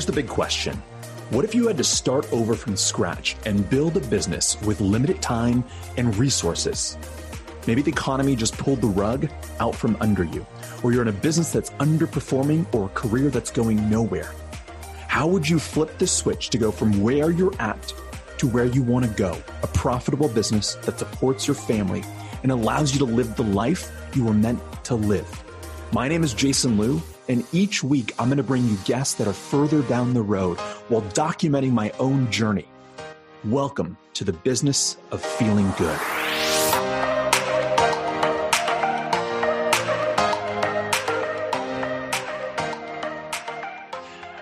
here's the big question What if you had to start over from scratch and build a business with limited time and resources? Maybe the economy just pulled the rug out from under you, or you're in a business that's underperforming or a career that's going nowhere. How would you flip the switch to go from where you're at to where you want to go? A profitable business that supports your family and allows you to live the life you were meant to live. My name is Jason Liu, and each week I'm going to bring you guests that are further down the road while documenting my own journey. Welcome to the business of feeling good.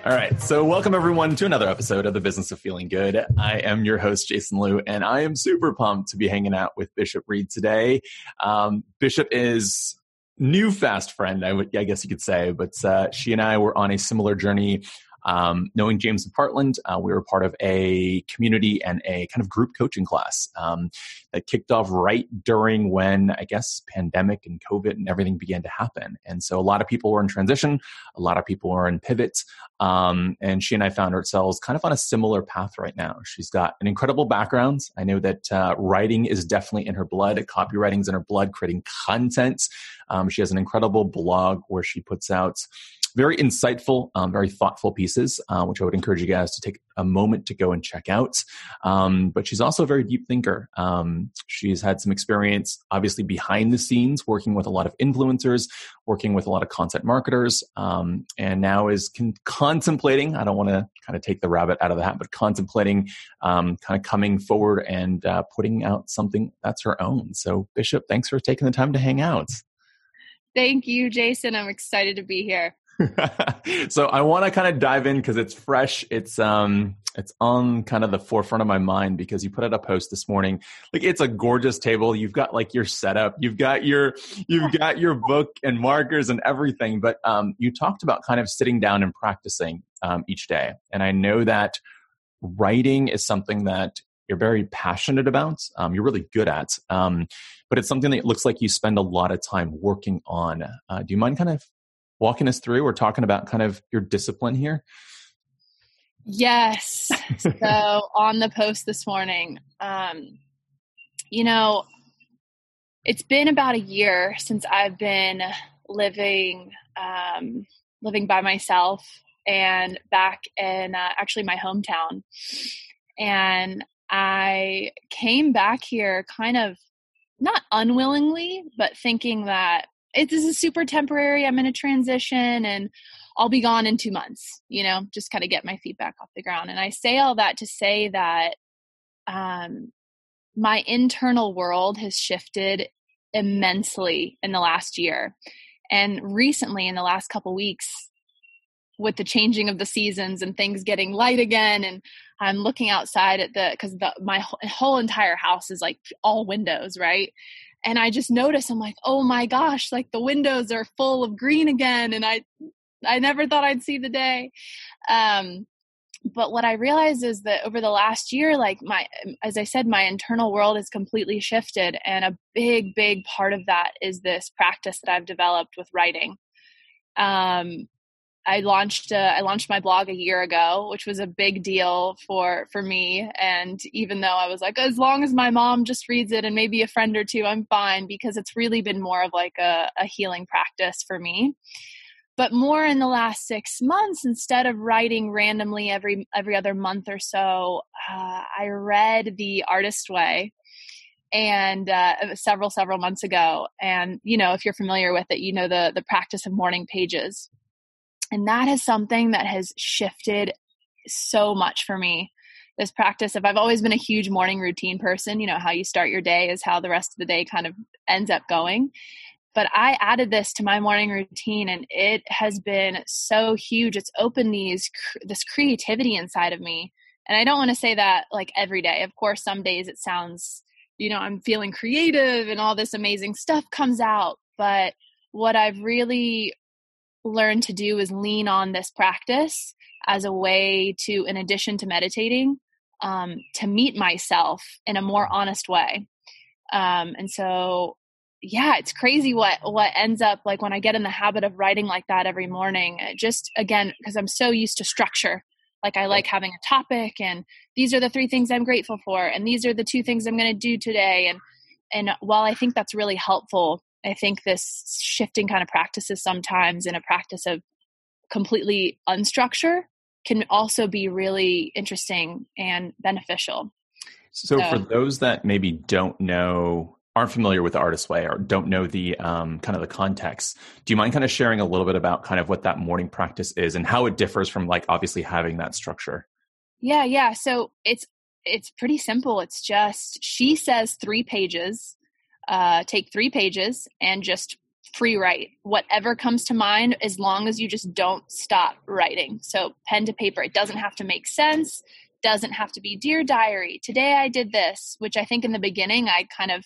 All right. So, welcome everyone to another episode of the Business of Feeling Good. I am your host, Jason Liu, and I am super pumped to be hanging out with Bishop Reid today. Um, Bishop is new fast friend, I, guess you could say, but uh, she and I were on a similar journey um, knowing James and Partland, uh, we were part of a community and a kind of group coaching class um, that kicked off right during when I guess pandemic and COVID and everything began to happen. And so a lot of people were in transition, a lot of people were in pivots, um, and she and I found ourselves kind of on a similar path right now. She's got an incredible background. I know that uh, writing is definitely in her blood, copywriting is in her blood, creating content. Um, she has an incredible blog where she puts out very insightful, um, very thoughtful pieces, uh, which I would encourage you guys to take a moment to go and check out. Um, but she's also a very deep thinker. Um, she's had some experience, obviously, behind the scenes, working with a lot of influencers, working with a lot of content marketers, um, and now is con- contemplating. I don't want to kind of take the rabbit out of the hat, but contemplating um, kind of coming forward and uh, putting out something that's her own. So, Bishop, thanks for taking the time to hang out. Thank you, Jason. I'm excited to be here. so I want to kind of dive in because it's fresh. It's um it's on kind of the forefront of my mind because you put out a post this morning. Like it's a gorgeous table. You've got like your setup. You've got your you've got your book and markers and everything. But um, you talked about kind of sitting down and practicing um, each day. And I know that writing is something that you're very passionate about, um, you're really good at, um, but it's something that looks like you spend a lot of time working on. Uh, do you mind kind of walking us through? We're talking about kind of your discipline here. Yes. so on the post this morning, um, you know, it's been about a year since I've been living um, living by myself and back in uh, actually my hometown. And I came back here kind of not unwillingly, but thinking that it, this is super temporary. I'm in a transition and I'll be gone in two months, you know, just kind of get my feet back off the ground. And I say all that to say that um, my internal world has shifted immensely in the last year. And recently, in the last couple weeks, with the changing of the seasons and things getting light again, and I'm looking outside at the because my whole entire house is like all windows, right? And i just notice i'm like oh my gosh like the windows are full of green again and i i never thought i'd see the day. Um but what i realized is that over the last year like my as i said my internal world has completely shifted and a big big part of that is this practice that i've developed with writing. Um I launched uh, I launched my blog a year ago, which was a big deal for for me. And even though I was like, as long as my mom just reads it and maybe a friend or two, I'm fine because it's really been more of like a, a healing practice for me. But more in the last six months, instead of writing randomly every every other month or so, uh, I read The Artist Way, and uh, several several months ago. And you know, if you're familiar with it, you know the the practice of morning pages and that is something that has shifted so much for me. This practice of I've always been a huge morning routine person, you know, how you start your day is how the rest of the day kind of ends up going. But I added this to my morning routine and it has been so huge. It's opened these this creativity inside of me. And I don't want to say that like every day. Of course, some days it sounds, you know, I'm feeling creative and all this amazing stuff comes out, but what I've really learn to do is lean on this practice as a way to, in addition to meditating, um, to meet myself in a more honest way. Um, and so, yeah, it's crazy what what ends up like when I get in the habit of writing like that every morning. Just again, because I'm so used to structure, Like I like having a topic and these are the three things I'm grateful for and these are the two things I'm going to do today and and while I think that's really helpful, I think this shifting kind of practices sometimes in a practice of completely unstructure can also be really interesting and beneficial. So, so, for those that maybe don't know, aren't familiar with the artist way, or don't know the um, kind of the context, do you mind kind of sharing a little bit about kind of what that morning practice is and how it differs from like obviously having that structure? Yeah, yeah. So it's it's pretty simple. It's just she says three pages. Uh, take three pages and just free write. Whatever comes to mind as long as you just don't stop writing. So pen to paper it doesn't have to make sense doesn't have to be dear diary today i did this which i think in the beginning i kind of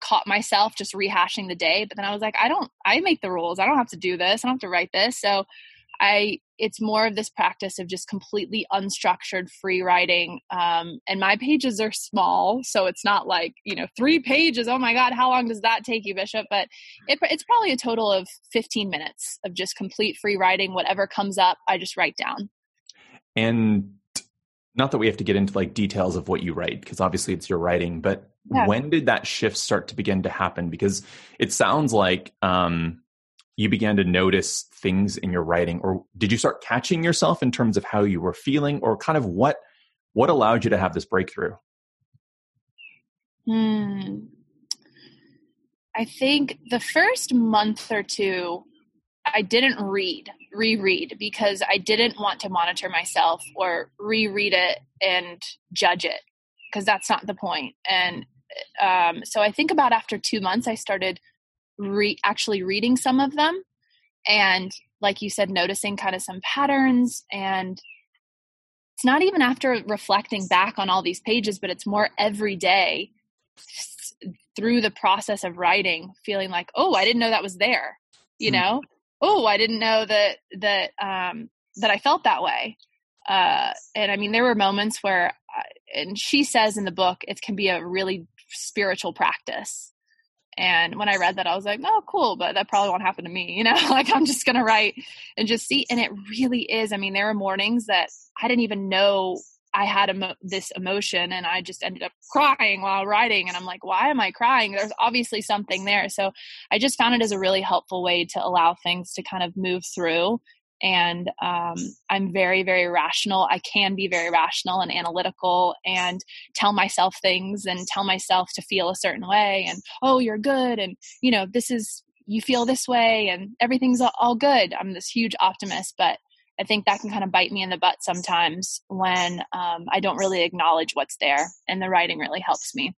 caught myself just rehashing the day but then i was like i don't i make the rules. I don't have to do this. I don't have to write this. So I it's more of this practice of just completely unstructured free writing. Um, and my pages are small, so it's not like you know three pages. Oh my god, how long does that take you, Bishop? But it, it's probably a total of fifteen minutes of just complete free writing. Whatever comes up, I just write down. And not that we have to get into like details of what you write because obviously it's your writing, but yeah. when did that shift start to begin to happen? Because it sounds like um, you began to notice things in your writing or did you start catching yourself in terms of how you were feeling or kind of what what allowed you to have this breakthrough? Hmm. I think the first month or two i didn't read reread because i didn't want to monitor myself or reread it and judge it because that's not the point. And um, so i think about after two months i started re- actually reading some of them and like you said noticing kind of some patterns and it's not even after reflecting back on all these pages but it's more every day through the process of writing feeling like oh i didn't know that was there you mm. know? Oh i didn't know that that um that i felt that way. Uh and i mean there were moments where I, and she says in the book it can be a really spiritual practice and when I read that, I was like, oh, cool, but that probably won't happen to me. You know, like I'm just going to write and just see. And it really is. I mean, there are mornings that I didn't even know I had emo- this emotion and I just ended up crying while writing. And I'm like, why am I crying? There's obviously something there. So I just found it as a really helpful way to allow things to kind of move through and um, i'm very very rational. I can be very rational and analytical and tell myself things and tell myself to feel a certain way and oh you're good and you know this is you feel this way and everything's all good. I'm this huge optimist but i think that can kind of bite me in the butt sometimes when um, i don't really acknowledge what's there and the writing really helps me.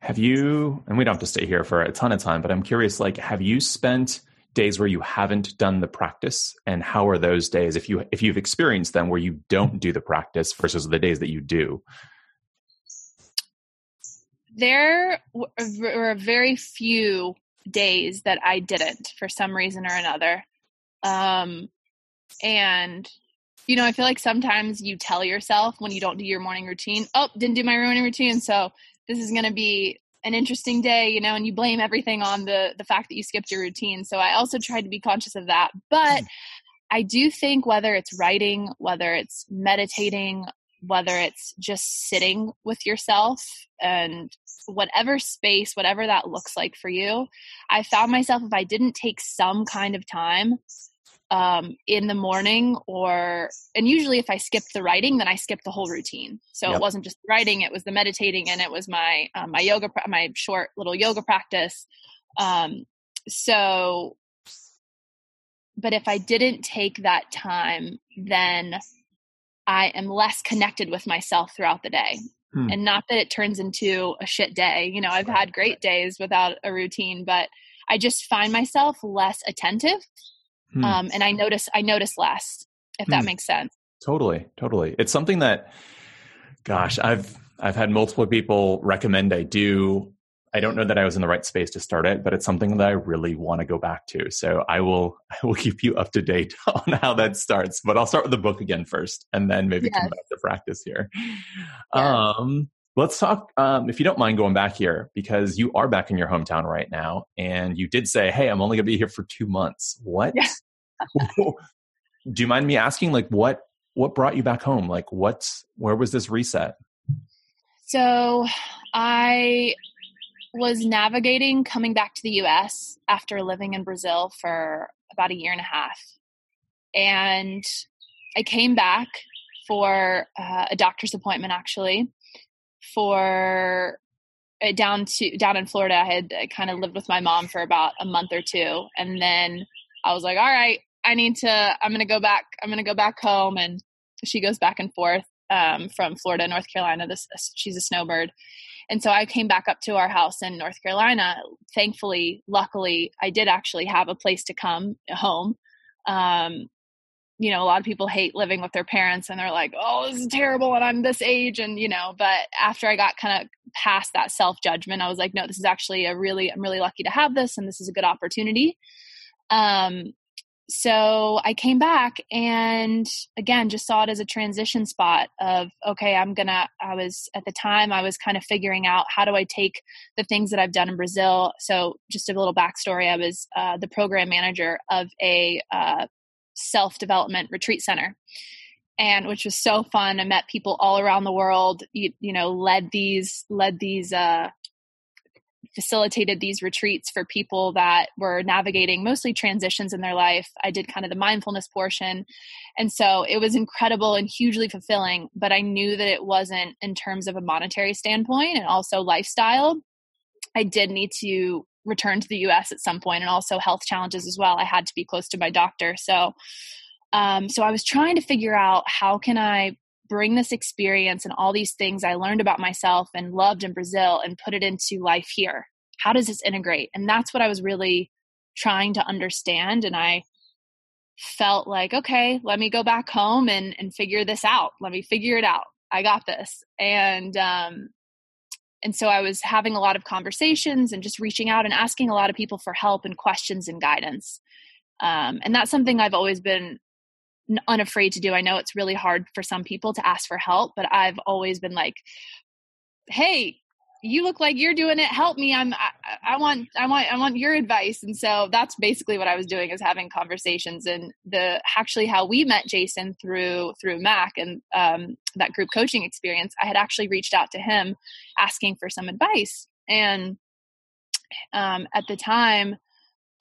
Have you and we don't have to stay here for a ton of time but i'm curious like have you spent days where you haven't done the practice? And how are those days if you if you've experienced them where you don't do the practice versus the days that you do? There were very few days that i didn't for some reason or another. Um and you know i feel like sometimes you tell yourself when you don't do your morning routine oh didn't do my morning routine so this is going to be an interesting day, you know, and you blame everything on the the fact that you skipped your routine. So I also tried to be conscious of that. But mm. I do think whether it's writing, whether it's meditating, whether it's just sitting with yourself and whatever space, whatever that looks like for you, I found myself if I didn't take some kind of time um, in the morning or and usually if i skipped the writing then i skipped the whole routine. So yep. it wasn't just writing it was the meditating and it was my um, my yoga my short little yoga practice. Um, so but if i didn't take that time then i am less connected with myself throughout the day. Hmm. and not that it turns into a shit day you know i've had great days without a routine but i just find myself less attentive Hmm. Um, and I notice I notice less, if that hmm. makes sense. Totally, totally. It's something that, gosh, I've I've had multiple people recommend I do. I don't know that I was in the right space to start it, but it's something that I really want to go back to. So I will I will keep you up to date on how that starts. But I'll start with the book again first, and then maybe yes. come back to practice here. Yes. Um, let's talk um, if you don't mind going back here because you are back in your hometown right now and you did say hey i'm only going to be here for two months what yeah. do you mind me asking like what what brought you back home? Like, what, where was this reset? So I was navigating coming back to the US after living in Brazil for about a year and a half. And I came back for uh, a doctor's appointment actually for uh, down to down in Florida. I had uh, kind of lived with my mom for about a month or two and then I was like, all right, I need to I'm going to go back I'm going to go back home and she goes back and forth um, from Florida, North Carolina. This she's a snowbird, and so I came back up to our house in North Carolina. Thankfully, luckily, I did actually have a place to come home. Um, you know, a lot of people hate living with their parents and they're like, oh, this is terrible and I'm this age. And, you know, but after I got kind of past that self judgment, I was like, no, this is actually a really, I'm really lucky to have this and this is a good opportunity. Um, so I came back and again just saw it as a transition spot of okay I'm gonna I was at the time I was kind of figuring out how do I take the things that I've done in Brazil so just a little backstory I was uh, the program manager of a uh, self development retreat center and which was so fun I met people all around the world you, you know led these led these uh, facilitated these retreats for people that were navigating mostly transitions in their life. I did kind of the mindfulness portion. And so it was incredible and hugely fulfilling, but I knew that it wasn't in terms of a monetary standpoint and also lifestyle. I did need to return to the US at some point and also health challenges as well. I had to be close to my doctor. So um, so I was trying to figure out how can I bring this experience and all these things I learned about myself and loved in Brazil and put it into life here? How does this integrate? And that's what I was really trying to understand. And I felt like, okay, let me go back home and, and figure this out. Let me figure it out. I got this. And, um, and so I was having a lot of conversations and just reaching out and asking a lot of people for help and questions and guidance. Um, and that's something I've always been unafraid to do. I know it's really hard for some people to ask for help, but I've always been like, "Hey, you look like you're doing it. Help me. I'm I, I, want I want I want your advice." And so that's basically what I was doing is having conversations and the actually how we met Jason through through Mac and um, that group coaching experience. I had actually reached out to him asking for some advice and um, at the time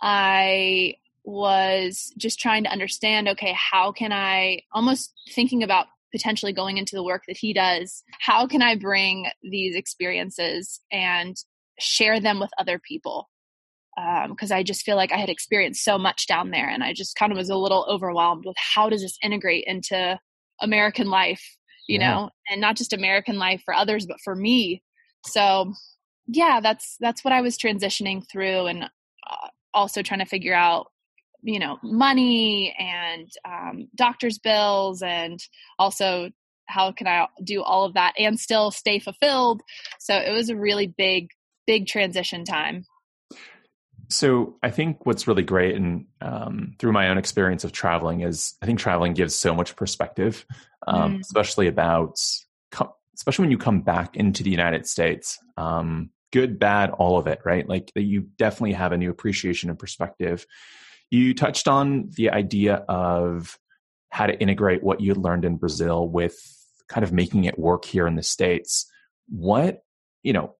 I was just trying to understand okay, how can I almost thinking about potentially going into the work that he does, how can I bring these experiences and share them with other people? Because um, I just feel like I had experienced so much down there, and I just kind of was a little overwhelmed with how does this integrate into American life, you yeah. know, and not just American life for others, but for me. So, yeah, that's that's what I was transitioning through, and uh, also trying to figure out you know money and um, doctor's bills and also how can i do all of that and still stay fulfilled. So it was a really big big transition time. So i think what's really great and um, through my own experience of traveling is i think traveling gives so much perspective um, mm. especially about especially when you come back into the united states um, good bad all of it right? Like you definitely have a new appreciation and perspective you touched on the idea of how to integrate what you learned in Brazil with kind of making it work here in the States. What, you know,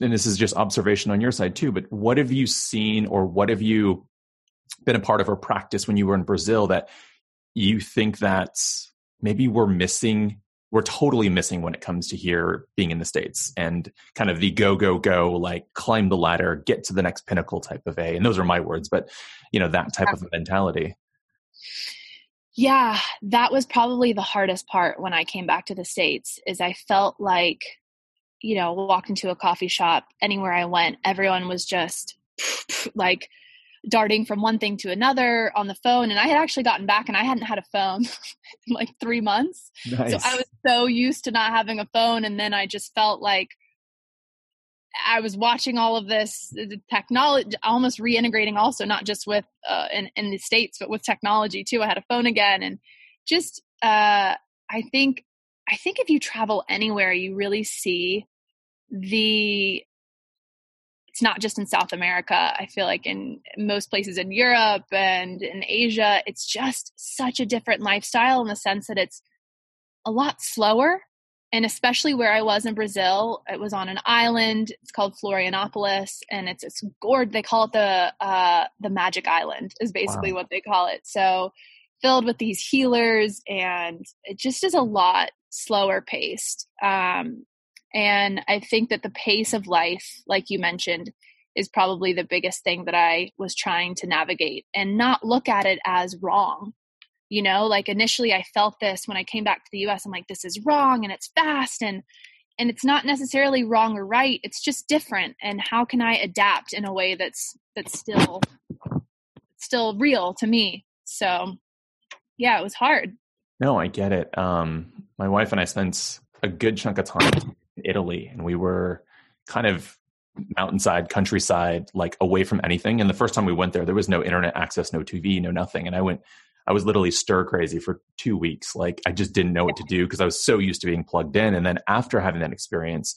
and this is just observation on your side too, but what have you seen or what have you been a part of or practice when you were in Brazil that you think that maybe we're missing we're totally missing when it comes to here being in the states and kind of the go go go like climb the ladder get to the next pinnacle type of a. And those are my words but you know that type of mentality. Yeah that was probably the hardest part when i came back to the states is i felt like you know walked into a coffee shop anywhere i went everyone was just like darting from one thing to another on the phone. And I had actually gotten back and I hadn't had a phone in like three months. Nice. So I was so used to not having a phone. And then I just felt like I was watching all of this technology, almost reintegrating also, not just with uh, in, in the States, but with technology too. I had a phone again and just, uh, I think, I think if you travel anywhere, you really see the it's not just in South America. I feel like in most places in Europe and in Asia, it's just such a different lifestyle in the sense that it's a lot slower and especially where I was in Brazil, it was on an island. It's called Florianopolis, and it's it's gourd. They call it the uh, the Magic Island. Is basically wow. what they call it. So filled with these healers, and it just is a lot slower paced. Um, and I think that the pace of life, like you mentioned, is probably the biggest thing that I was trying to navigate and not look at it as wrong. You know like initially i felt this when i came back to the us i'm like this is wrong and it's fast and and it's not necessarily wrong or right it's just different and how can i adapt in a way that's that's still still real to me? So yeah it was hard. No i get it. Um my wife and i spent a good chunk of time italy and we were kind of mountainside countryside like away from anything and the first time we went there there was no internet access no tv no nothing and i went I was literally stir crazy for two weeks. Like I just didn't know what to do because I was so used to being plugged in. And then after having that experience,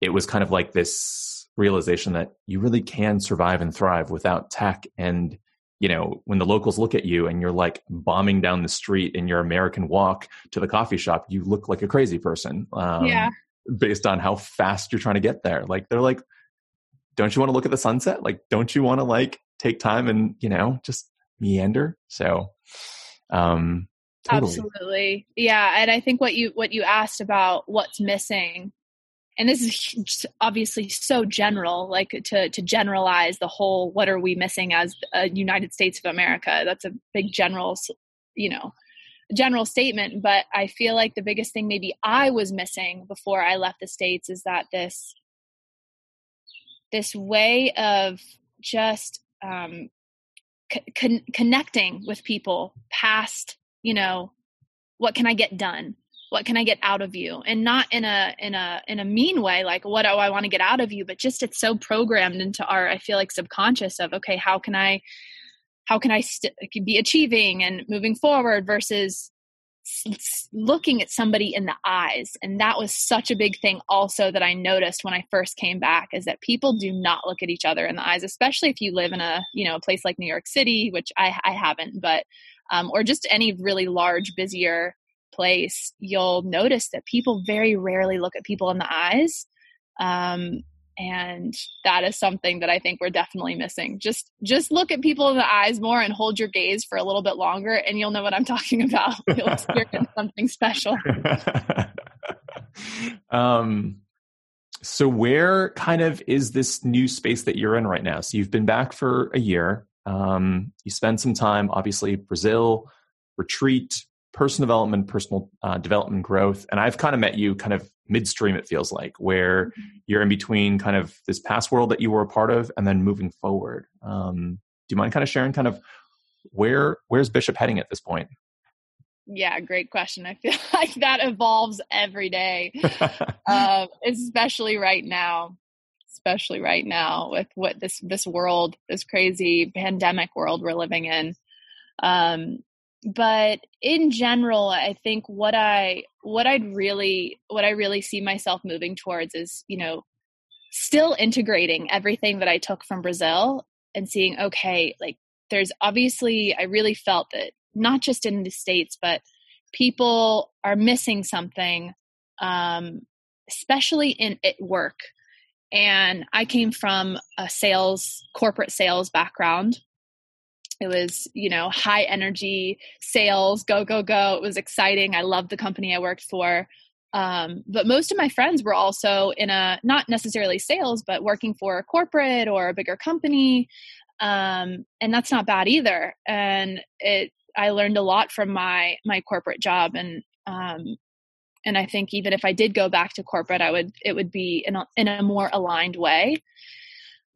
it was kind of like this realization that you really can survive and thrive without tech. And, you know, when the locals look at you and you're like bombing down the street in your American walk to the coffee shop, you look like a crazy person. Um, yeah. Based on how fast you're trying to get there. Like they're like, don't you want to look at the sunset? Like, don't you want to like take time and, you know, just meander. So, um, totally. absolutely, yeah. And I think what you what you asked about what's missing, and this is obviously so general, like to to generalize the whole what are we missing as a United States of America? That's a big general, you know, general statement. But I feel like the biggest thing maybe I was missing before I left the states is that this this way of just um, con- connecting with people past you know what can i get done what can i get out of you and not in a in a in a mean way like what do i want to get out of you but just it's so programmed into our i feel like subconscious of okay how can i how can i st- be achieving and moving forward versus looking at somebody in the eyes. And that was such a big thing also that i noticed when i first came back is that people do not look at each other in the eyes especially if you live in a you know a place like new york city which i, I haven't but um, or just any really large busier place you'll notice that people very rarely look at people in the eyes. Um, and that is something that i think we're definitely missing. Just just look at people in the eyes more and hold your gaze for a little bit longer and you'll know what i'm talking about. You'll experience something special. Um so where kind of is this new space that you're in right now? So you've been back for a year. Um, you spend some time obviously brazil retreat personal development, personal uh, development growth. And I've kind of met you kind of midstream, it feels like, where mm-hmm. you're in between kind of this past world that you were a part of and then moving forward. Um, do you mind kind of sharing kind of where where's Bishop heading at this point? Yeah, great question. I feel like that evolves every day, uh, especially right now. Especially right now with what this this world, this crazy pandemic world we're living in. Um, but in general i think what i what i'd really what i really see myself moving towards is you know still integrating everything that i took from brazil and seeing okay like there's obviously i really felt that not just in the states but people are missing something um especially in at work. And i came from a sales corporate sales background it was, you know, high energy sales, go, go, go. It was exciting. I loved the company I worked for. Um, but most of my friends were also in a, not necessarily sales, but working for a corporate or a bigger company. Um, and that's not bad either. And it, I learned a lot from my, my corporate job. And, um, and I think even if I did go back to corporate, I would, it would be in a, in a more aligned way.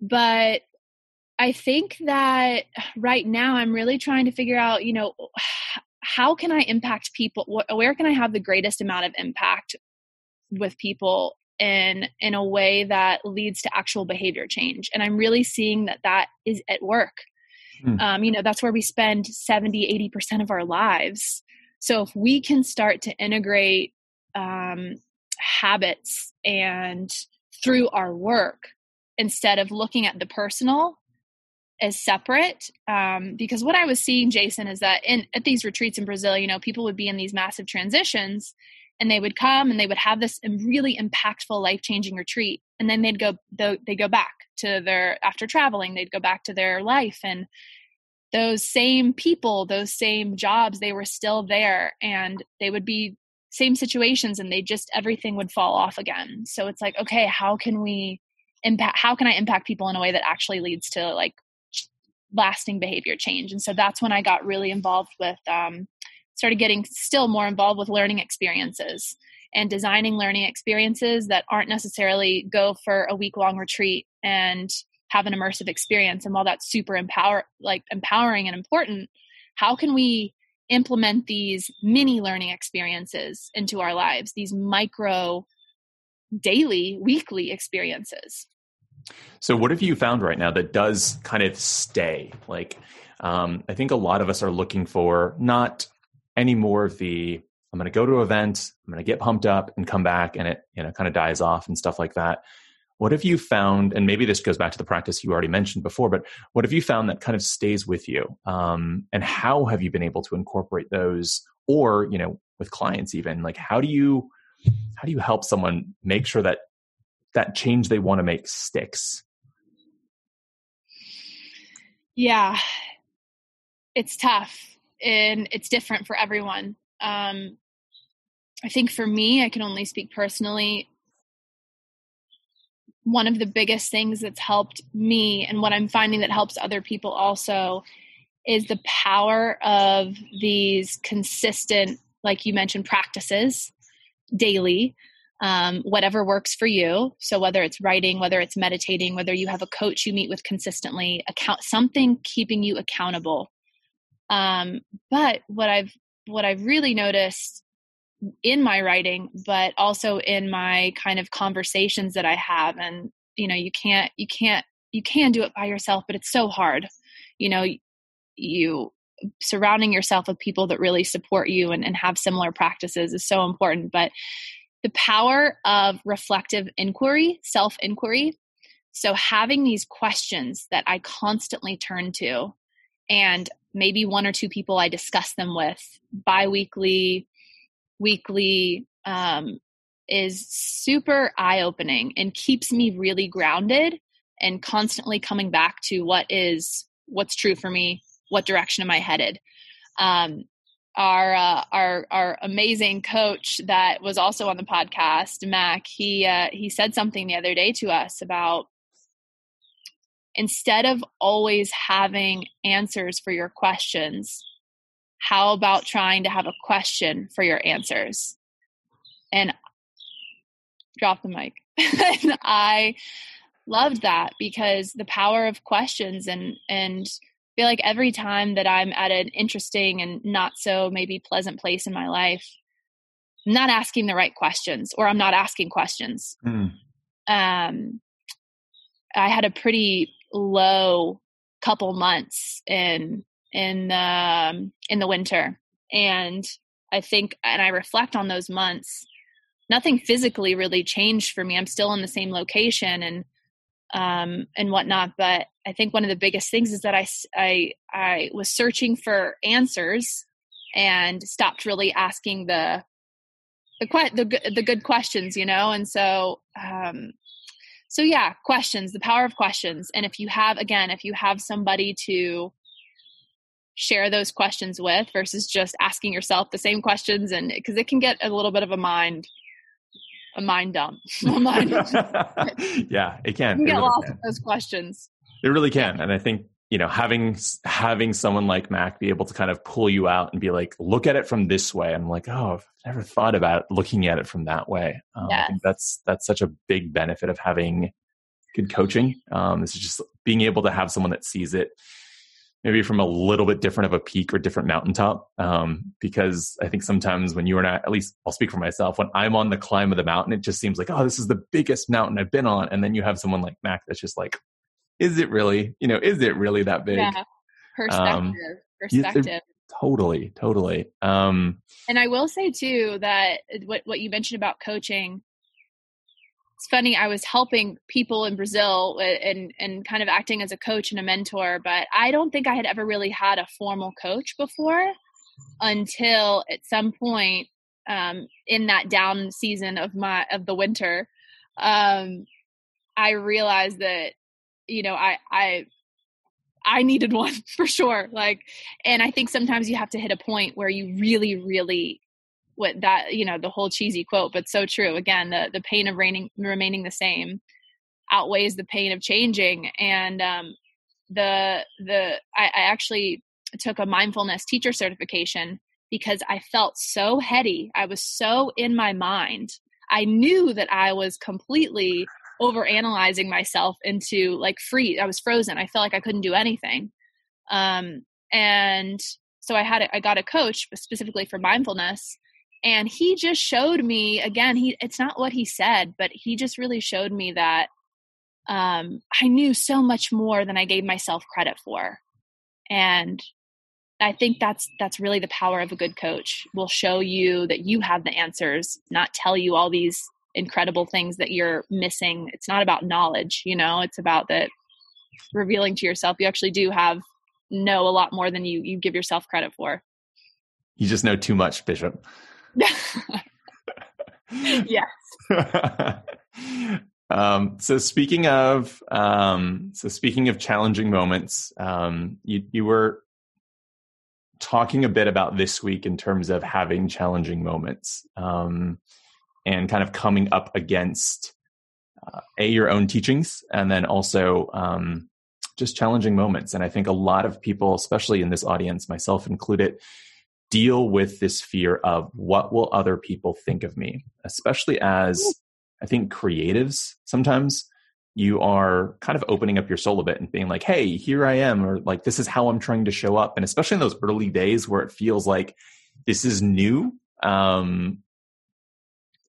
But I think that right now I'm really trying to figure out, you know, how can I impact people? Where can I have the greatest amount of impact with people in in a way that leads to actual behavior change? And I'm really seeing that that is at work. Hmm. Um, you know, that's where we spend 70, 80% of our lives. So if we can start to integrate um, habits and through our work instead of looking at the personal as separate um, because what I was seeing, Jason, is that in at these retreats in Brazil, you know, people would be in these massive transitions, and they would come and they would have this really impactful, life changing retreat, and then they'd go they go back to their after traveling, they'd go back to their life, and those same people, those same jobs, they were still there, and they would be same situations, and they just everything would fall off again. So it's like, okay, how can we impact? How can I impact people in a way that actually leads to like lasting behavior change. And so that's when I got really involved with, um, started getting still more involved with learning experiences and designing learning experiences that aren't necessarily go for a week long retreat and have an immersive experience. And while that's super empower, like empowering and important, how can we implement these mini learning experiences into our lives, these micro daily, weekly experiences? So, what have you found right now that does kind of stay? Like, um, I think a lot of us are looking for not any more of the I'm going to go to an event, I'm going to get pumped up and come back, and it you know kind of dies off and stuff like that. What have you found? And maybe this goes back to the practice you already mentioned before, but what have you found that kind of stays with you? Um, and how have you been able to incorporate those, or you know, with clients even? Like, how do you how do you help someone make sure that that change they want to make sticks? Yeah, it's tough and it's different for everyone. Um, I think for me, I can only speak personally. One of the biggest things that's helped me, and what I'm finding that helps other people also, is the power of these consistent, like you mentioned, practices daily um, whatever works for you. So whether it's writing, whether it's meditating, whether you have a coach you meet with consistently, account something keeping you accountable. Um, but what I've what I've really noticed in my writing, but also in my kind of conversations that I have, and you know, you can't you can't you can do it by yourself, but it's so hard. You know, you surrounding yourself with people that really support you and, and have similar practices is so important. But the power of reflective inquiry, self inquiry. So, having these questions that I constantly turn to, and maybe one or two people I discuss them with bi weekly, weekly, um, is super eye opening and keeps me really grounded and constantly coming back to what is what's true for me what direction am i headed um, our uh, our our amazing coach that was also on the podcast, Mac. He uh, he said something the other day to us about instead of always having answers for your questions, how about trying to have a question for your answers? And drop the mic. and I loved that because the power of questions and and feel like every time that I'm at an interesting and not so maybe pleasant place in my life, I'm not asking the right questions or I'm not asking questions. Mm. Um, I had a pretty low couple months in in um, in the winter, and I think, and I reflect on those months. Nothing physically really changed for me. I'm still in the same location, and um, and whatnot. But I think one of the biggest things is that I, I, I was searching for answers and stopped really asking the, the, the, the good questions, you know? And so, um, so yeah, questions, the power of questions. And if you have, again, if you have somebody to share those questions with versus just asking yourself the same questions and because it can get a little bit of a mind a mind dump. a mind yeah, it can. You can get lost in those questions. It really can, and I think you know having having someone like Mac be able to kind of pull you out and be like, look at it from this way. I'm like, oh, I've never thought about looking at it from that way. Um, yes. I think that's that's such a big benefit of having good coaching. Um, this is just being able to have someone that sees it maybe from a little bit different of a peak or different mountaintop. Um, because I think sometimes when you and I, at least I'll speak for myself, when I'm on the climb of the mountain, it just seems like, oh, this is the biggest mountain I've been on. And then you have someone like Mac that's just like, is it really, you know, is it really that big? Yeah. Perspective. Um, perspective. It, totally, totally. Um, and I will say too that what, what you mentioned about coaching, it's funny i was helping people in brazil and and kind of acting as a coach and a mentor but i don't think i had ever really had a formal coach before until at some point um, in that down season of my of the winter um, i realized that you know i i i needed one for sure like and i think sometimes you have to hit a point where you really really what that you know the whole cheesy quote but so true again the the pain of reigning, remaining the same outweighs the pain of changing and um the the I, I actually took a mindfulness teacher certification because i felt so heady i was so in my mind. I knew that i was completely over analyzing myself into like free i was frozen. I felt like i couldn't do anything. Um and so i had a, i got a coach specifically for mindfulness and he just showed me again he it's not what he said but he just really showed me that um, i knew so much more than i gave myself credit for. And i think that's that's really the power of a good coach. Will show you that you have the answers not tell you all these incredible things that you're missing. It's not about knowledge you know it's about that revealing to yourself. You actually do have know a lot more than you you give yourself credit for. You just know too much bishop. Yes. um, so speaking of um, so speaking of challenging moments, um, you you were talking a bit about this week in terms of having challenging moments. Um, and kind of coming up against uh, a your own teachings and then also um, just challenging moments. And I think a lot of people, especially in this audience, myself included, deal with this fear of what will other people think of me, especially as I think creatives sometimes you are kind of opening up your soul a bit and being like, hey, here I am, or like, this is how I'm trying to show up. And especially in those early days where it feels like this is new, um,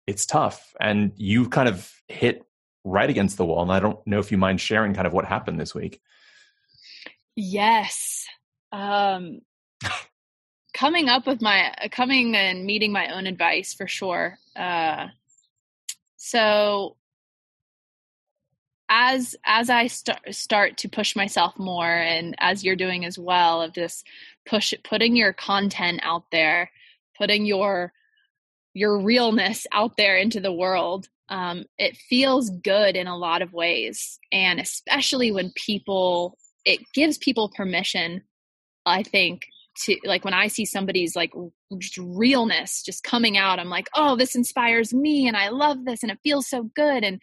it's tough. And you kind of hit right against the wall. And I don't know if you mind sharing kind of what happened this week. Yes. Um, coming up with my coming and meeting my own advice for sure. Uh, so as as I start start to push myself more, and as you're doing as well, of this push putting your content out there, putting your your realness out there into the world, um, it feels good in a lot of ways, and especially when people it gives people permission. I think to like when I see somebody's like just realness just coming out, I'm like, oh, this inspires me and I love this and it feels so good. And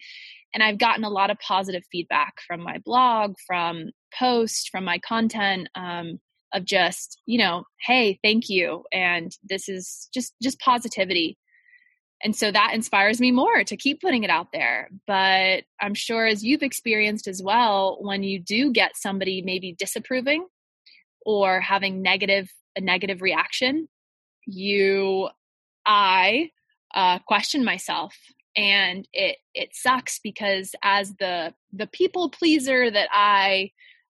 and I've gotten a lot of positive feedback from my blog, from posts, from my content, um, of just, you know, hey, thank you. And this is just just positivity. And so that inspires me more to keep putting it out there. But I'm sure as you've experienced as well, when you do get somebody maybe disapproving or having negative a negative reaction you i uh, question myself and it it sucks because as the the people pleaser that i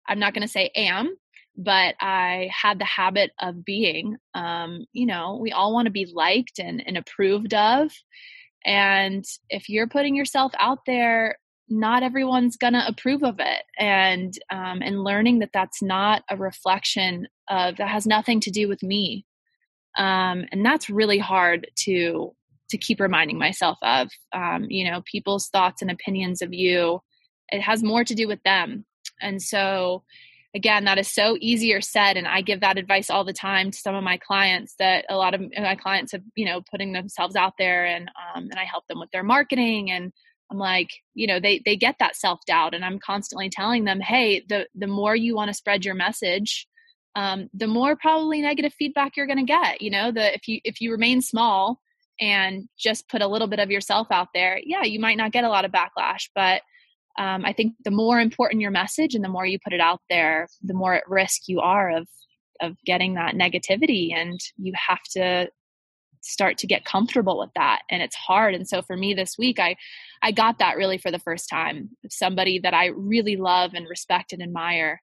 i'm not going to say am but i had the habit of being um you know we all want to be liked and, and approved of and if you're putting yourself out there not everyone's gonna approve of it and um, and learning that that's not a reflection of that has nothing to do with me um, and that's really hard to to keep reminding myself of um, you know people's thoughts and opinions of you it has more to do with them and so again that is so easier said and i give that advice all the time to some of my clients that a lot of my clients have you know putting themselves out there and um, and i help them with their marketing and I'm like, you know, they they get that self doubt, and I'm constantly telling them, hey, the the more you want to spread your message, um, the more probably negative feedback you're going to get. You know, the if you if you remain small and just put a little bit of yourself out there, yeah, you might not get a lot of backlash, but um, I think the more important your message and the more you put it out there, the more at risk you are of of getting that negativity, and you have to start to get comfortable with that. And it's hard. And so for me this week i i got that really for the first time. Somebody that i really love and respect and admire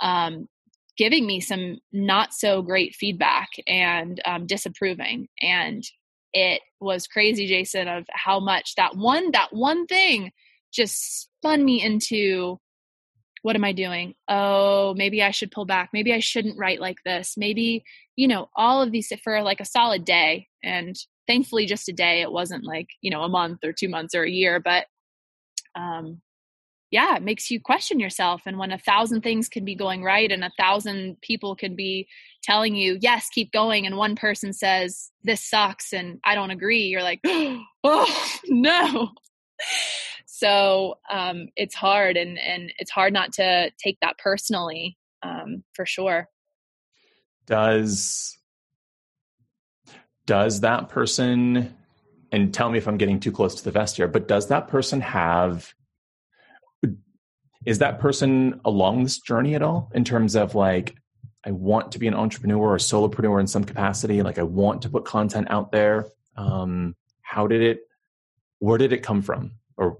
um, giving me some not so great feedback and um, disapproving. And it was crazy, Jason, of how much that one that one thing just spun me into what am I doing? Oh, maybe I should pull back. Maybe I shouldn't write like this. Maybe, you know, all of these for like a solid day. And thankfully, just a day. It wasn't like, you know, a month or two months or a year. But um, yeah, it makes you question yourself. And when a thousand things can be going right and a thousand people can be telling you, yes, keep going, and one person says, this sucks and I don't agree, you're like, oh, no. So um, it's hard, and, and it's hard not to take that personally um, for sure. Does does that person and tell me if I'm getting too close to the vest here, but does that person have is that person along this journey at all in terms of like i want to be an entrepreneur or solopreneur in some capacity like i want to put content out there um, how did it where did it come from or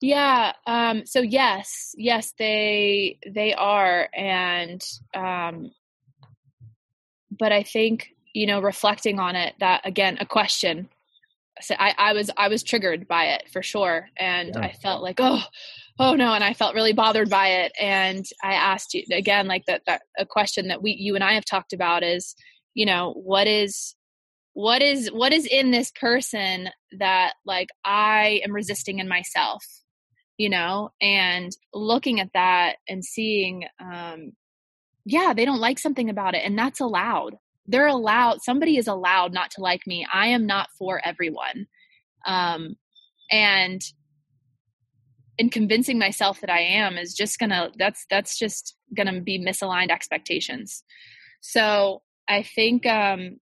yeah um, so yes yes they they are and um, but i think you know reflecting on it that again a question so I, I was i was triggered by it for sure and yeah. i felt like oh oh no and i felt really bothered by it and i asked you again like that that a question that we you and i have talked about is you know what is what is what is in this person that like i am resisting in myself you know and looking at that and seeing um yeah they don't like something about it and that's allowed. They're allowed somebody is allowed not to like me. I am not for everyone. Um and and convincing myself that I am is just gonna that's that's just gonna be misaligned expectations. So I think um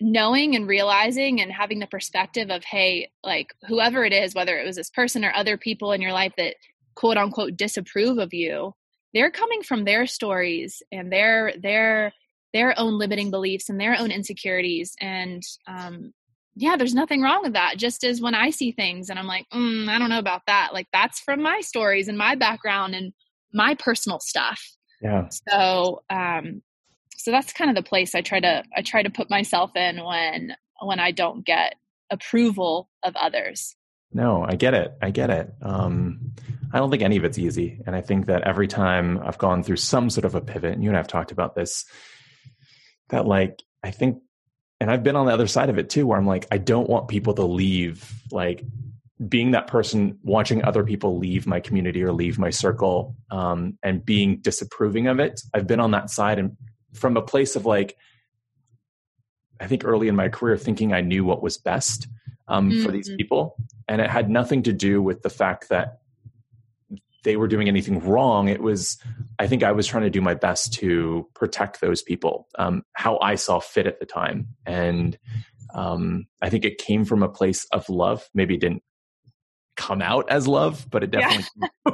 knowing and realizing and having the perspective of hey like whoever it is whether it was this person or other people in your life that quote unquote disapprove of you they're coming from their stories and their their their own limiting beliefs and their own insecurities and um, yeah, there's nothing wrong with that. Just as when I see things and I'm like, mm, I don't know about that. Like that's from my stories and my background and my personal stuff. Yeah. So, um, so that's kind of the place I try to I try to put myself in when when I don't get approval of others. No, I get it. I get it. Um, I don't think any of it's easy, and I think that every time I've gone through some sort of a pivot, and you and I've talked about this, that like I think and I've been on the other side of it too, where I'm like, I don't want people to leave, like being that person watching other people leave my community or leave my circle um, and being disapproving of it. I've been on that side and from a place of like, I think early in my career, thinking I knew what was best um, mm-hmm. for these mm-hmm. people. And it had nothing to do with the fact that they were doing anything wrong. It was, I think I was trying to do my best to protect those people, um, how I saw fit at the time. And um, I think it came from a place of love. Maybe it didn't come out as love, but it definitely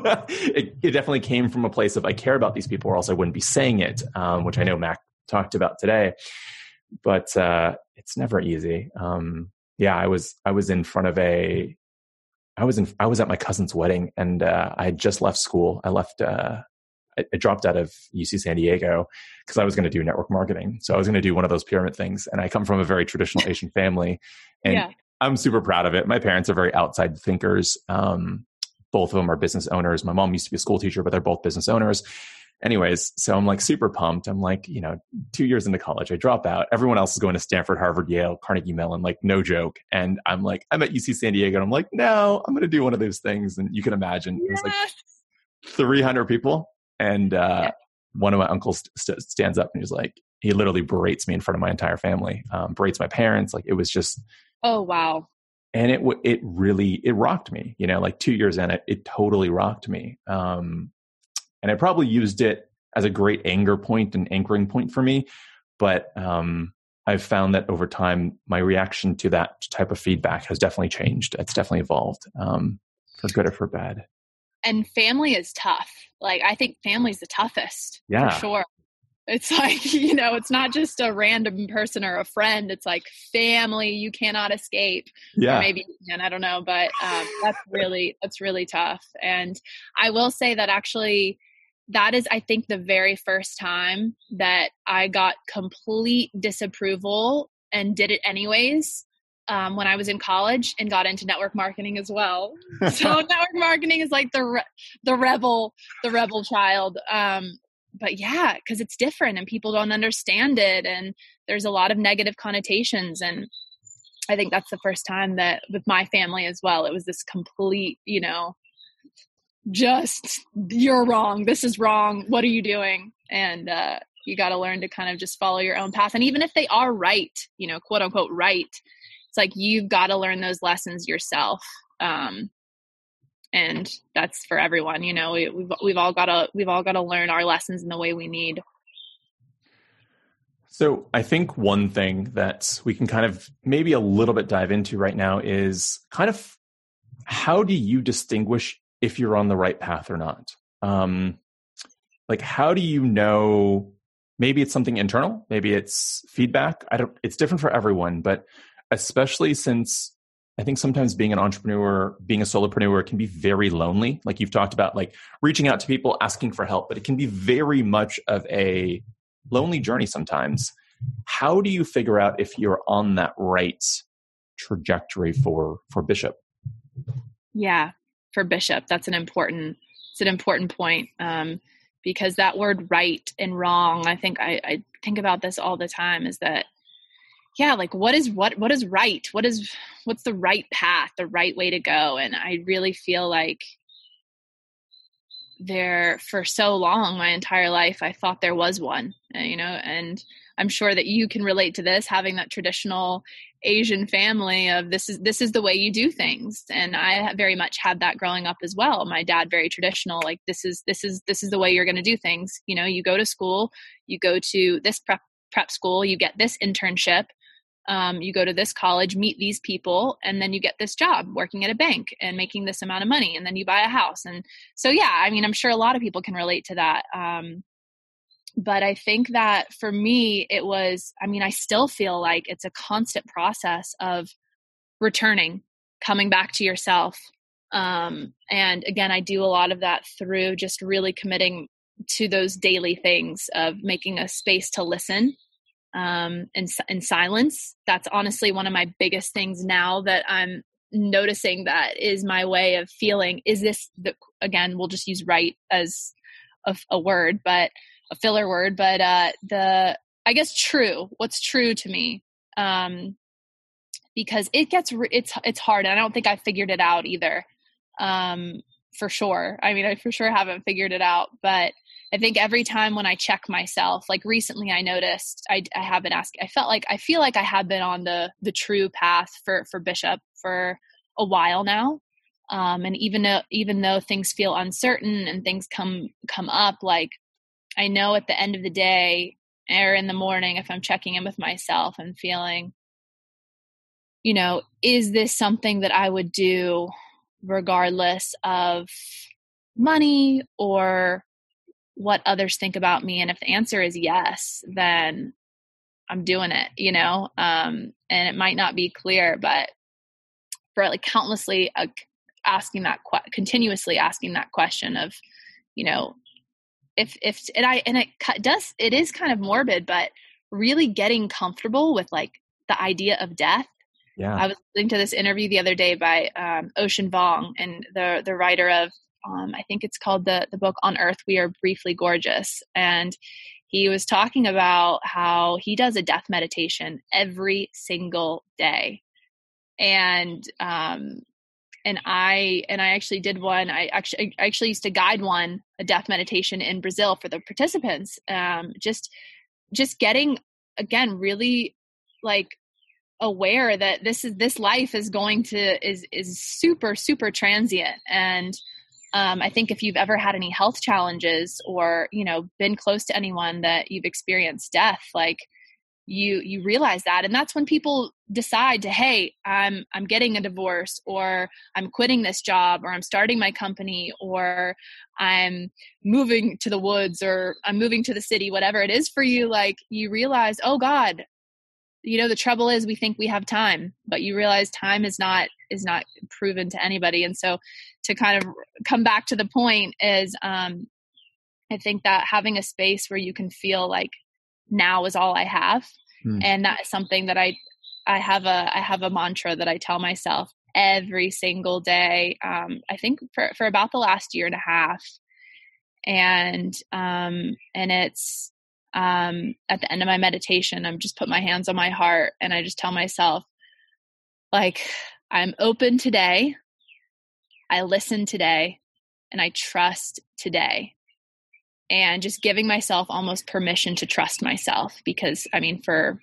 yeah. it, it, definitely came from a place of I care about these people, or else I wouldn't be saying it, um, which I know Mac talked about today. But uh, it's never easy. Um, yeah, I was I was in front of a I was in I was at my cousin's wedding and uh, I had just left school. I left uh, I, I, dropped out of UC San Diego because I was going to do network marketing. So I was going to do one of those pyramid things. And I come from a very traditional Asian family, and yeah. I'm super proud of it. My parents are very outside thinkers. Um, both of them are business owners. My mom used to be a school teacher, but they're both business owners anyways, so I'm like super pumped. I'm like, you know, two years into college, I drop out. Everyone else is going to Stanford, Harvard, Yale, Carnegie Mellon, like no joke. And I'm like, I'm at UC San Diego. And I'm like, no, I'm going to do one of those things. And you can imagine yes. there's like 300 people. And uh, yeah. One of my uncles st- stands up and he's like, he literally berates me in front of my entire family, um, berates my parents. Like it was just, oh, wow. And it, it really, it rocked me, you know, like two years in it, it totally rocked me. Um, and I probably used it as a great anger point and anchoring point for me. But um, I've found that over time, my reaction to that type of feedback has definitely changed. It's definitely evolved um, for good or for bad. And family is tough. Like I think family's the toughest. Yeah, for sure. It's like you know, it's not just a random person or a friend. It's like family. You cannot escape. Yeah, or maybe and I don't know, but um, that's really that's really tough. And I will say that actually that is, I think, the very first time that I got complete disapproval and did it anyways um, when I was in college and got into network marketing as well. so network marketing is like the re- the rebel the rebel child. Um, but yeah, because it's different and people don't understand it, and there's a lot of negative connotations. And I think that's the first time that with my family as well, it was this complete, you know, just you're wrong. This is wrong. What are you doing? And uh, you got to learn to kind of just follow your own path. And even if they are right, you know, quote unquote right, it's like you've got to learn those lessons yourself. Um, and that's for everyone. You know, we, we've we've all got to we've all got to learn our lessons in the way we need. So I think one thing that we can kind of maybe a little bit dive into right now is kind of how do you distinguish if you're on the right path or not? Um, like how do you know maybe it's something internal maybe it's feedback i don't it's different for everyone but especially since i think sometimes being an entrepreneur being a solopreneur can be very lonely. Like you've talked about like reaching out to people asking for help but it can be very much of a lonely journey sometimes. How do you figure out if you're on that right trajectory for for bishop? Yeah for bishop that's an important it's an important point um, because that word right and wrong i think I, I think about this all the time is that yeah like what is what what is right? What is what's the right path the right way to go? And i really feel like there for so long my entire life i thought there was one uh, you know and i'm sure that you can relate to this having that traditional asian family of this is this is the way you do things. And i very much had that growing up as well. My dad very traditional like this is this is this is the way you're going to do things. You know you go to school you go to this prep prep school you get this internship um, you go to this college, meet these people, and then you get this job working at a bank and making this amount of money, and then you buy a house. And so, yeah, I mean, I'm sure a lot of people can relate to that. Um, but I think that for me, it was, I mean, I still feel like it's a constant process of returning, coming back to yourself. Um, and again, I do a lot of that through just really committing to those daily things of making a space to listen um, and, and silence. That's honestly one of my biggest things now that I'm noticing that is my way of feeling. Is this the, again, we'll just use right as a, a word, but a filler word, but uh, the, I guess true, what's true to me. Um, because it gets, it's, it's hard. And I don't think I figured it out either. Um, for sure. I mean, I for sure haven't figured it out, but I think every time when I check myself, like recently I noticed I, I have been asking, I felt like, I feel like I have been on the, the true path for, for Bishop for a while now. Um, and even though, even though things feel uncertain and things come, come up, like I know at the end of the day or in the morning, if I'm checking in with myself and feeling, you know, is this something that I would do regardless of money or what others think about me and if the answer is yes then i'm doing it you know? Um and it might not be clear but for like countlessly uh, asking that que- continuously asking that question of you know if if and i and it does it is kind of morbid but really getting comfortable with like the idea of death. Yeah. I was listening to this interview the other day by um, ocean vuong and the the writer of um, I think it's called the the book On Earth We Are Briefly Gorgeous, and he was talking about how he does a death meditation every single day, and um, and I and I actually did one. I actually I actually used to guide one a death meditation in Brazil for the participants. Um, just just getting again really like aware that this is this life is going to is is super super transient and um, i think if you've ever had any health challenges or you know been close to anyone that you've experienced death like you you realize that. And that's when people decide to hey i'm i'm getting a divorce or i'm quitting this job or i'm starting my company or i'm moving to the woods or i'm moving to the city whatever it is for you like you realize oh god you know the trouble is we think we have time but you realize time is not is not proven to anybody and so to kind of come back to the point is um i think that having a space where you can feel like now is all i have mm. and that is something that I I have a I have a mantra that I tell myself every single day. Um, I think for for about the last year and a half, and um, and it's um, at the end of my meditation, I'm just put my hands on my heart and I just tell myself, like, I'm open today. I listen today and I trust today. And just giving myself almost permission to trust myself because, I mean, for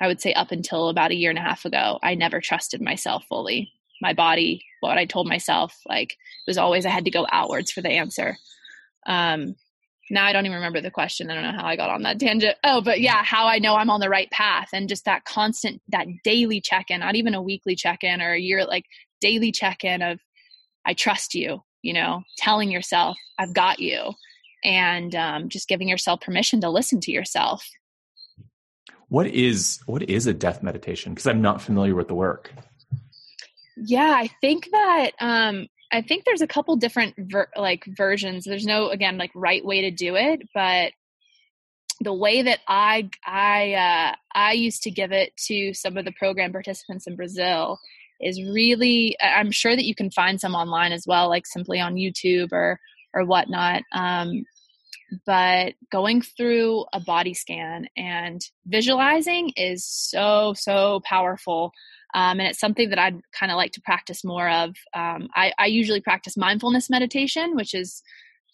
I would say up until about a year and a half ago, I never trusted myself fully. My body, what I told myself, like, it was always I had to go outwards for the answer. Um, now I don't even remember the question. I don't know how I got on that tangent. Oh, but yeah, how I know I'm on the right path and just that constant, that daily check in, not even a weekly check in or a year, like daily check in of, I trust you, you know, telling yourself, I've got you, and um, just giving yourself permission to listen to yourself. What is what is a death meditation? Because I'm not familiar with the work. Yeah, I think that um, I think there's a couple different ver- like versions. There's no again like right way to do it, but the way that I I uh, I used to give it to some of the program participants in Brazil is really I'm sure that you can find some online as well, like simply on YouTube or or whatnot. Um, but going through a body scan and visualizing is so so powerful um, and it's something that I'd kind of like to practice more of. Um, I, I usually practice mindfulness meditation, which is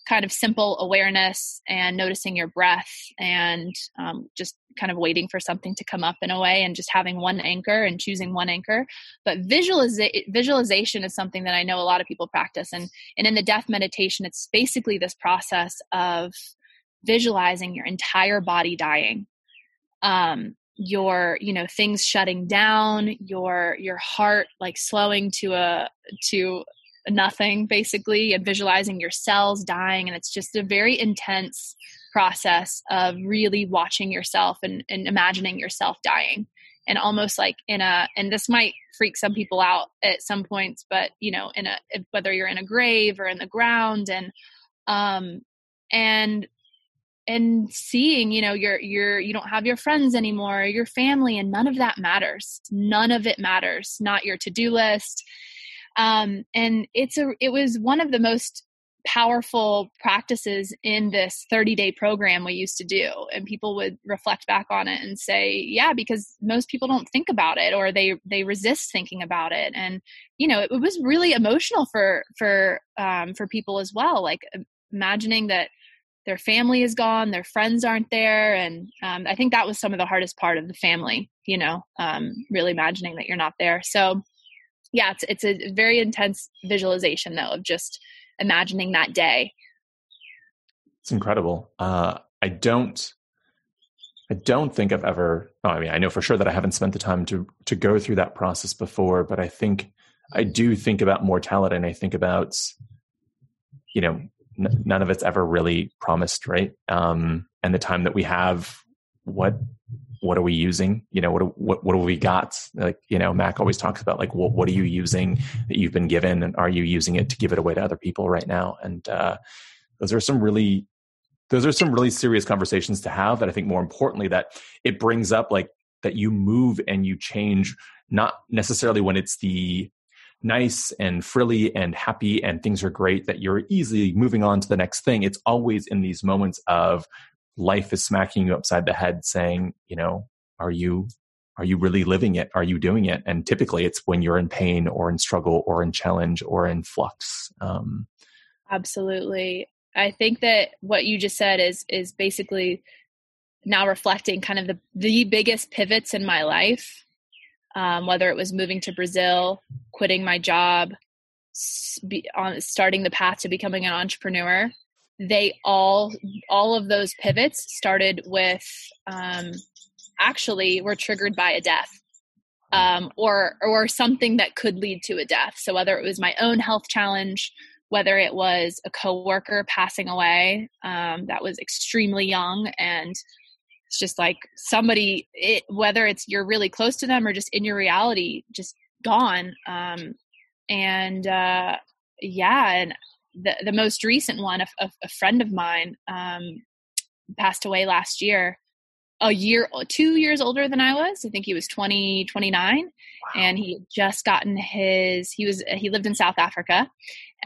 kind of simple awareness and noticing your breath and um, just kind of waiting for something to come up in a way and just having one anchor and choosing one anchor. But visualiza- visualization is something that i know a lot of people practice and and in the death meditation it's basically this process of visualizing your entire body dying. Um, your you know things shutting down your your heart like slowing to a to nothing basically and visualizing your cells dying. And it's just a very intense process of really watching yourself and, and imagining yourself dying. And almost like in a and this might freak some people out at some points but you know in a whether you're in a grave or in the ground and um and and seeing you know you're you're you don't have your friends anymore your family and none of that matters. None of it matters. Not your to-do list um and it's a it was one of the most powerful practices in this 30 day program we used to do and people would reflect back on it and say yeah because most people don't think about it or they they resist thinking about it and you know it, it was really emotional for for um for people as well like imagining that their family is gone, their friends aren't there, and um, I think that was some of the hardest part of the family. You know, um, really imagining that you're not there. So, yeah, it's it's a very intense visualization though of just imagining that day. It's incredible. Uh, I don't. I don't think I've ever. Oh, I mean, I know for sure that I haven't spent the time to to go through that process before, but I think I do think about mortality, and I think about, you know, n- none of it's ever really promised, right? Um, and the time that we have, what what are we using? You know, what what what have we got? Like you know, Mac always talks about like what what are you using that you've been given, and are you using it to give it away to other people right now? And uh, those are some really those are some really serious conversations to have. That I think more importantly that it brings up like that you move and you change not necessarily when it's the nice and frilly and happy and things are great that you're easily moving on to the next thing it's always in these moments of life is smacking you upside the head saying you know are you are you really living it? Are you doing it? And typically it's when you're in pain or in struggle or in challenge or in flux um, absolutely. I think that what you just said is is basically now reflecting kind of the the biggest pivots in my life um, whether it was moving to Brazil, quitting my job, be, on starting the path to becoming an entrepreneur. They all, all of those pivots started with, um, actually, were triggered by a death. Um, or or something that could lead to a death. So whether it was my own health challenge, whether it was a coworker passing away um, that was extremely young and it's just like somebody it, whether it's you're really close to them or just in your reality just gone um and uh yeah and the the most recent one a, a, a friend of mine um passed away last year a year, two years older than I was. I think he was 20, 29. Wow. And he had just gotten his, he was, he lived in South Africa.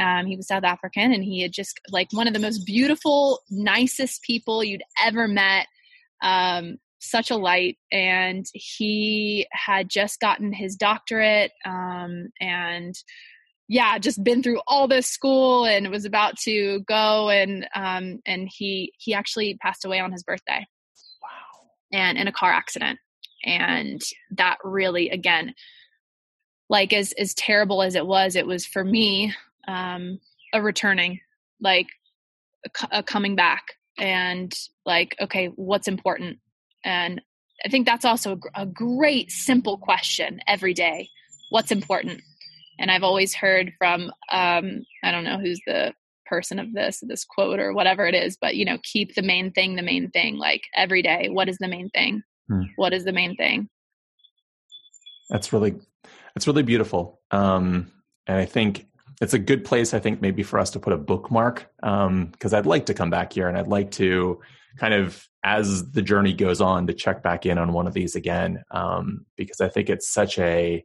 Um, he was South African and he had just like one of the most beautiful, nicest people you'd ever met. Um, such a light and he had just gotten his doctorate um, and yeah just been through all this school and was about to go and um, and he he actually passed away on his birthday. Wow. And in a car accident. And that really again like as as terrible as it was it was for me um a returning like a, a coming back. And like okay what's important? And I think that's also a great, simple question every day. What's important? And I've always heard from, um, I don't know who's the person of this, this quote or whatever it is, but, you know, keep the main thing the main thing. Like every day, what is the main thing? Hmm. What is the main thing? That's really, that's really beautiful. Um, and I think it's a good place, I think, maybe for us to put a bookmark because um, I'd like to come back here and I'd like to kind of as the journey goes on to check back in on one of these again um, because i think it's such a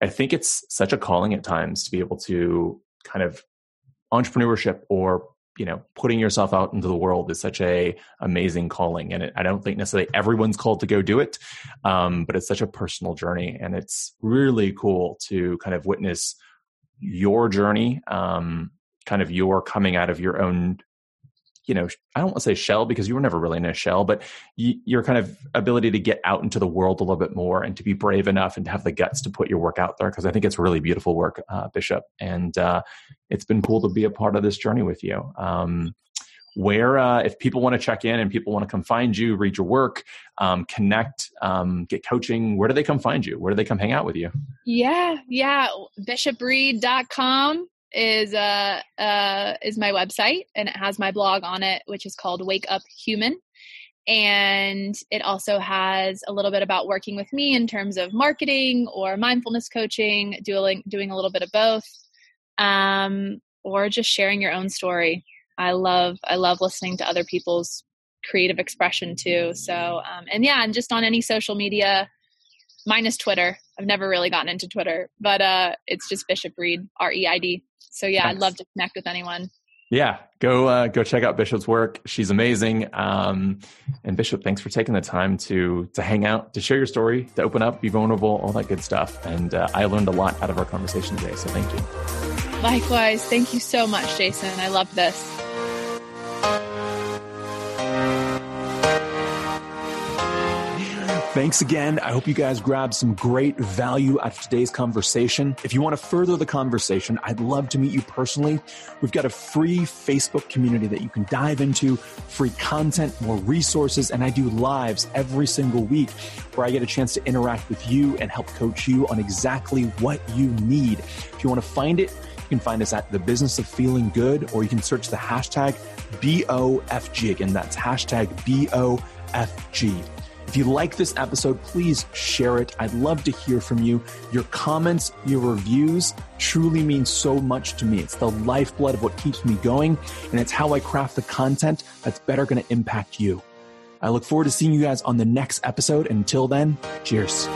i think it's such a calling at times to be able to kind of entrepreneurship or you know putting yourself out into the world is such a amazing calling. And it, i don't think necessarily everyone's called to go do it um, but it's such a personal journey and it's really cool to kind of witness your journey um, kind of your coming out of your own you know, I don't want to say shell because you were never really in a shell, but your kind of ability to get out into the world a little bit more and to be brave enough and to have the guts to put your work out there. Cause I think it's really beautiful work, uh, Bishop. And, uh, it's been cool to be a part of this journey with you. Um, where uh, if people want to check in and people want to come find you read your work um, connect um, get coaching where do they come find you where do they come hang out with you yeah yeah bishopreid.com is uh, uh is my website and it has my blog on it which is called wake up human. And it also has a little bit about working with me in terms of marketing or mindfulness coaching doing doing a little bit of both um, or just sharing your own story. I love i love listening to other people's creative expression too. So um, and yeah and just on any social media minus twitter. I've never really gotten into twitter but uh, it's just bishop reid r-e-i-d so yeah, nice. I'd love to connect with anyone. Yeah, go uh, go check out Bishop's work. She's amazing. Um, and Bishop, thanks for taking the time to to hang out, to share your story, to open up, be vulnerable, all that good stuff. And uh, I learned a lot out of our conversation today. So thank you. Likewise, thank you so much, Jason. I love this. Thanks again. I hope you guys grabbed some great value out of today's conversation. If you want to further the conversation, I'd love to meet you personally. We've got a free Facebook community that you can dive into, free content, more resources, and I do lives every single week where I get a chance to interact with you and help coach you on exactly what you need. If you want to find it, you can find us at the business of feeling good, or you can search the hashtag BOFG. Again, that's hashtag BOFG. If you like this episode, please share it. I'd love to hear from you. Your comments, your reviews truly mean so much to me. It's the lifeblood of what keeps me going, and it's how I craft the content that's better going to impact you. I look forward to seeing you guys on the next episode. Until then, cheers.